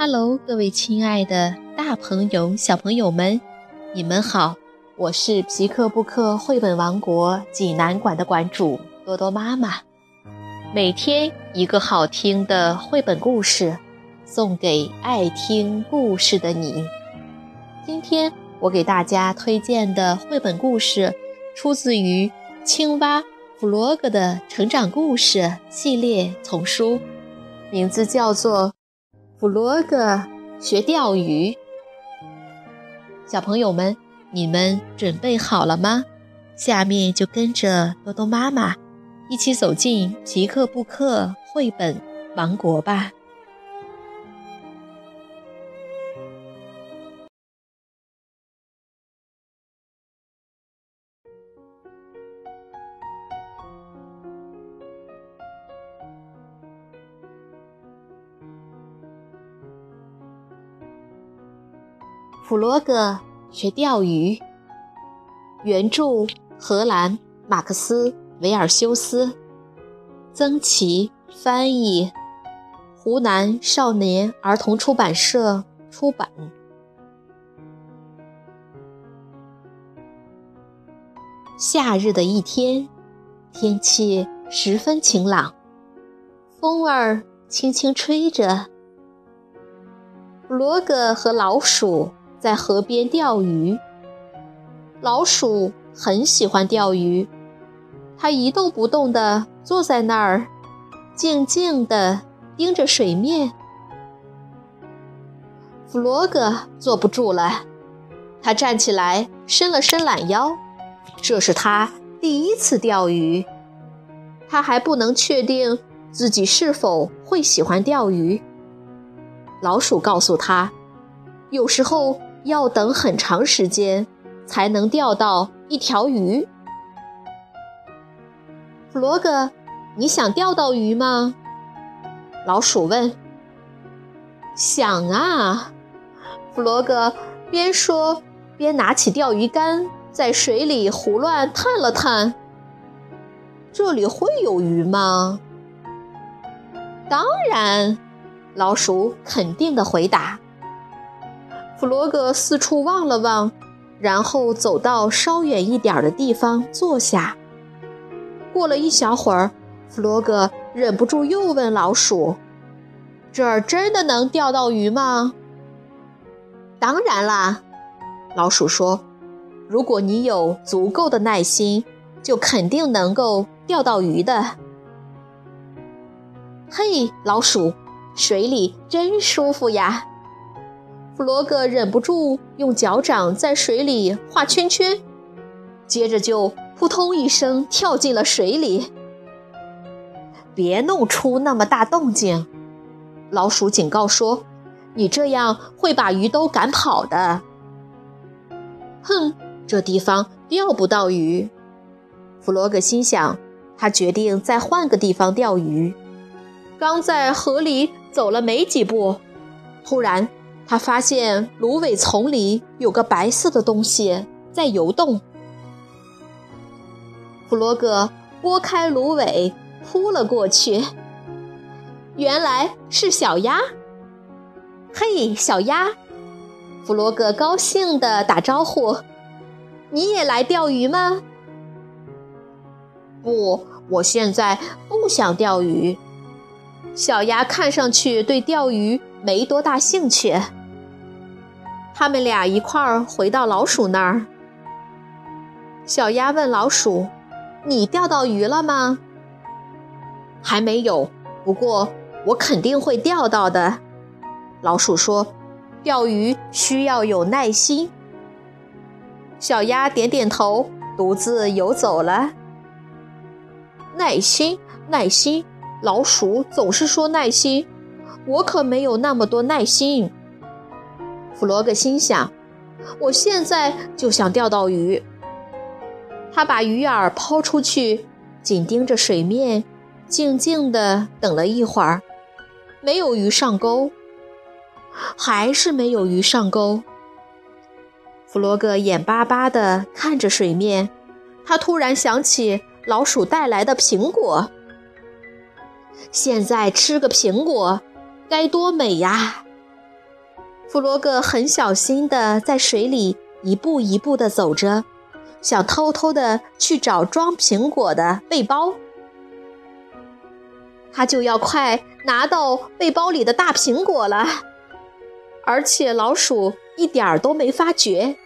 Hello，各位亲爱的大朋友、小朋友们，你们好！我是皮克布克绘本王国济南馆的馆主多多妈妈。每天一个好听的绘本故事，送给爱听故事的你。今天我给大家推荐的绘本故事，出自于青蛙弗洛格的成长故事系列丛书，名字叫做。弗洛格学钓鱼，小朋友们，你们准备好了吗？下面就跟着多多妈妈一起走进皮克布克绘本王国吧。普罗格学钓鱼，原著荷兰马克思维尔修斯，曾琦翻译，湖南少年儿童出版社出版。夏日的一天，天气十分晴朗，风儿轻轻吹着。罗格和老鼠。在河边钓鱼，老鼠很喜欢钓鱼。它一动不动地坐在那儿，静静地盯着水面。弗洛格坐不住了，他站起来，伸了伸懒腰。这是他第一次钓鱼，他还不能确定自己是否会喜欢钓鱼。老鼠告诉他，有时候。要等很长时间才能钓到一条鱼。弗洛格，你想钓到鱼吗？老鼠问。想啊，弗洛格边说边拿起钓鱼竿，在水里胡乱探了探。这里会有鱼吗？当然，老鼠肯定的回答。弗洛格四处望了望，然后走到稍远一点的地方坐下。过了一小会儿，弗洛格忍不住又问老鼠：“这儿真的能钓到鱼吗？”“当然啦。”老鼠说，“如果你有足够的耐心，就肯定能够钓到鱼的。”“嘿，老鼠，水里真舒服呀！”弗洛格忍不住用脚掌在水里画圈圈，接着就扑通一声跳进了水里。别弄出那么大动静，老鼠警告说：“你这样会把鱼都赶跑的。”哼，这地方钓不到鱼。弗洛格心想，他决定再换个地方钓鱼。刚在河里走了没几步，突然。他发现芦苇丛里有个白色的东西在游动。弗洛格拨开芦苇扑了过去，原来是小鸭。嘿，小鸭！弗洛格高兴地打招呼：“你也来钓鱼吗？”“不，我现在不想钓鱼。”小鸭看上去对钓鱼没多大兴趣。他们俩一块儿回到老鼠那儿。小鸭问老鼠：“你钓到鱼了吗？”“还没有，不过我肯定会钓到的。”老鼠说：“钓鱼需要有耐心。”小鸭点点头，独自游走了。耐心，耐心，老鼠总是说耐心，我可没有那么多耐心。弗洛格心想：“我现在就想钓到鱼。”他把鱼饵抛出去，紧盯着水面，静静地等了一会儿，没有鱼上钩，还是没有鱼上钩。弗洛格眼巴巴地看着水面，他突然想起老鼠带来的苹果。现在吃个苹果，该多美呀！弗罗格很小心地在水里一步一步地走着，想偷偷地去找装苹果的背包。他就要快拿到背包里的大苹果了，而且老鼠一点儿都没发觉。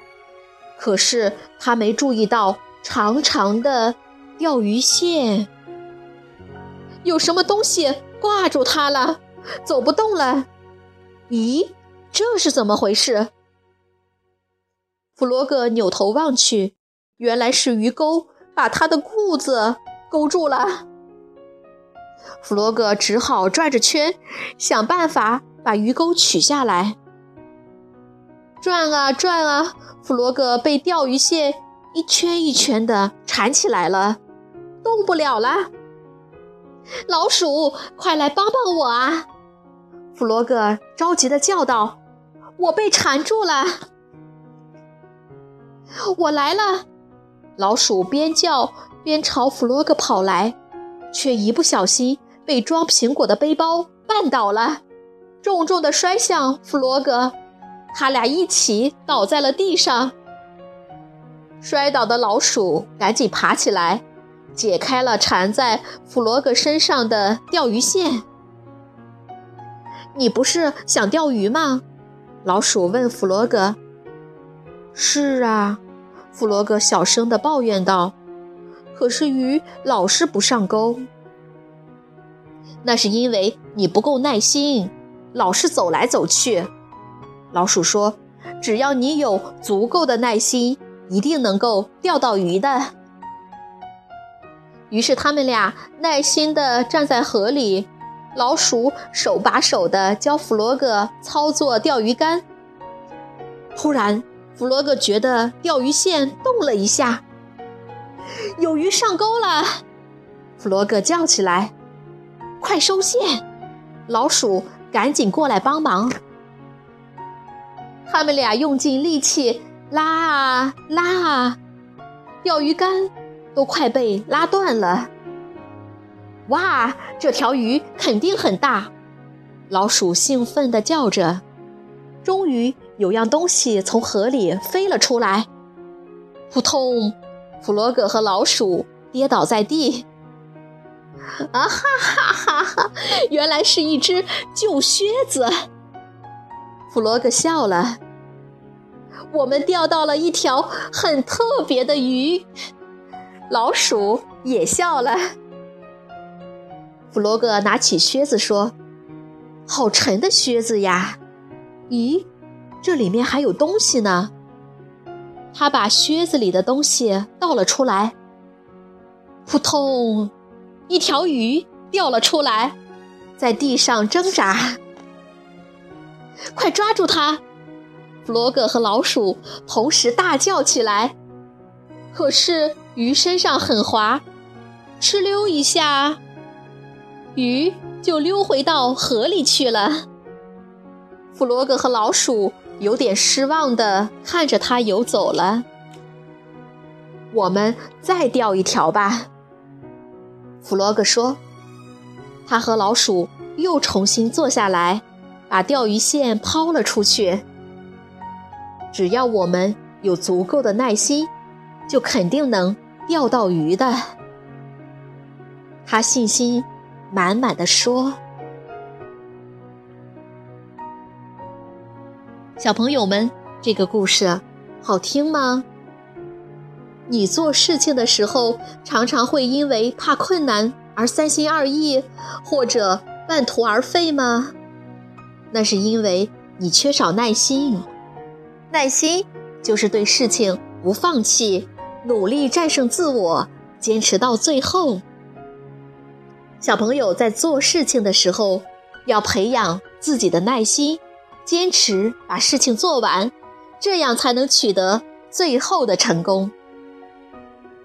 可是他没注意到长长的钓鱼线，有什么东西挂住他了，走不动了。咦？这是怎么回事？弗罗格扭头望去，原来是鱼钩把他的裤子勾住了。弗罗格只好转着圈，想办法把鱼钩取下来。转啊转啊，弗罗格被钓鱼线一圈一圈的缠起来了，动不了了。老鼠，快来帮帮我啊！弗罗格着急的叫道。我被缠住了，我来了！老鼠边叫边朝弗洛格跑来，却一不小心被装苹果的背包绊倒了，重重的摔向弗洛格，他俩一起倒在了地上。摔倒的老鼠赶紧爬起来，解开了缠在弗洛格身上的钓鱼线。你不是想钓鱼吗？老鼠问弗罗格：“是啊。”弗罗格小声地抱怨道，“可是鱼老是不上钩。那是因为你不够耐心，老是走来走去。”老鼠说：“只要你有足够的耐心，一定能够钓到鱼的。”于是他们俩耐心地站在河里。老鼠手把手地教弗罗格操作钓鱼竿。突然，弗罗格觉得钓鱼线动了一下，有鱼上钩了。弗洛格叫起来：“快收线！”老鼠赶紧过来帮忙。他们俩用尽力气拉啊拉啊，钓鱼竿都快被拉断了。哇，这条鱼肯定很大！老鼠兴奋地叫着。终于有样东西从河里飞了出来，扑通！弗洛格和老鼠跌倒在地。啊哈哈哈哈！原来是一只旧靴子。弗洛格笑了。我们钓到了一条很特别的鱼。老鼠也笑了。弗罗格拿起靴子说：“好沉的靴子呀！咦，这里面还有东西呢。”他把靴子里的东西倒了出来。扑通，一条鱼掉了出来，在地上挣扎。快抓住它！弗罗格和老鼠同时大叫起来。可是鱼身上很滑，哧溜一下。鱼就溜回到河里去了。弗洛格和老鼠有点失望地看着它游走了。我们再钓一条吧，弗洛格说。他和老鼠又重新坐下来，把钓鱼线抛了出去。只要我们有足够的耐心，就肯定能钓到鱼的。他信心。满满的说：“小朋友们，这个故事好听吗？你做事情的时候，常常会因为怕困难而三心二意，或者半途而废吗？那是因为你缺少耐心。耐心就是对事情不放弃，努力战胜自我，坚持到最后。”小朋友在做事情的时候，要培养自己的耐心，坚持把事情做完，这样才能取得最后的成功。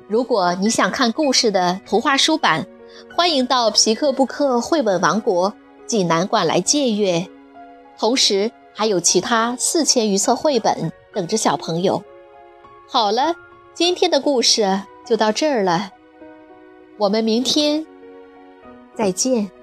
如果你想看故事的图画书版，欢迎到皮克布克绘本王国济南馆来借阅，同时还有其他四千余册绘本等着小朋友。好了，今天的故事就到这儿了，我们明天。再见。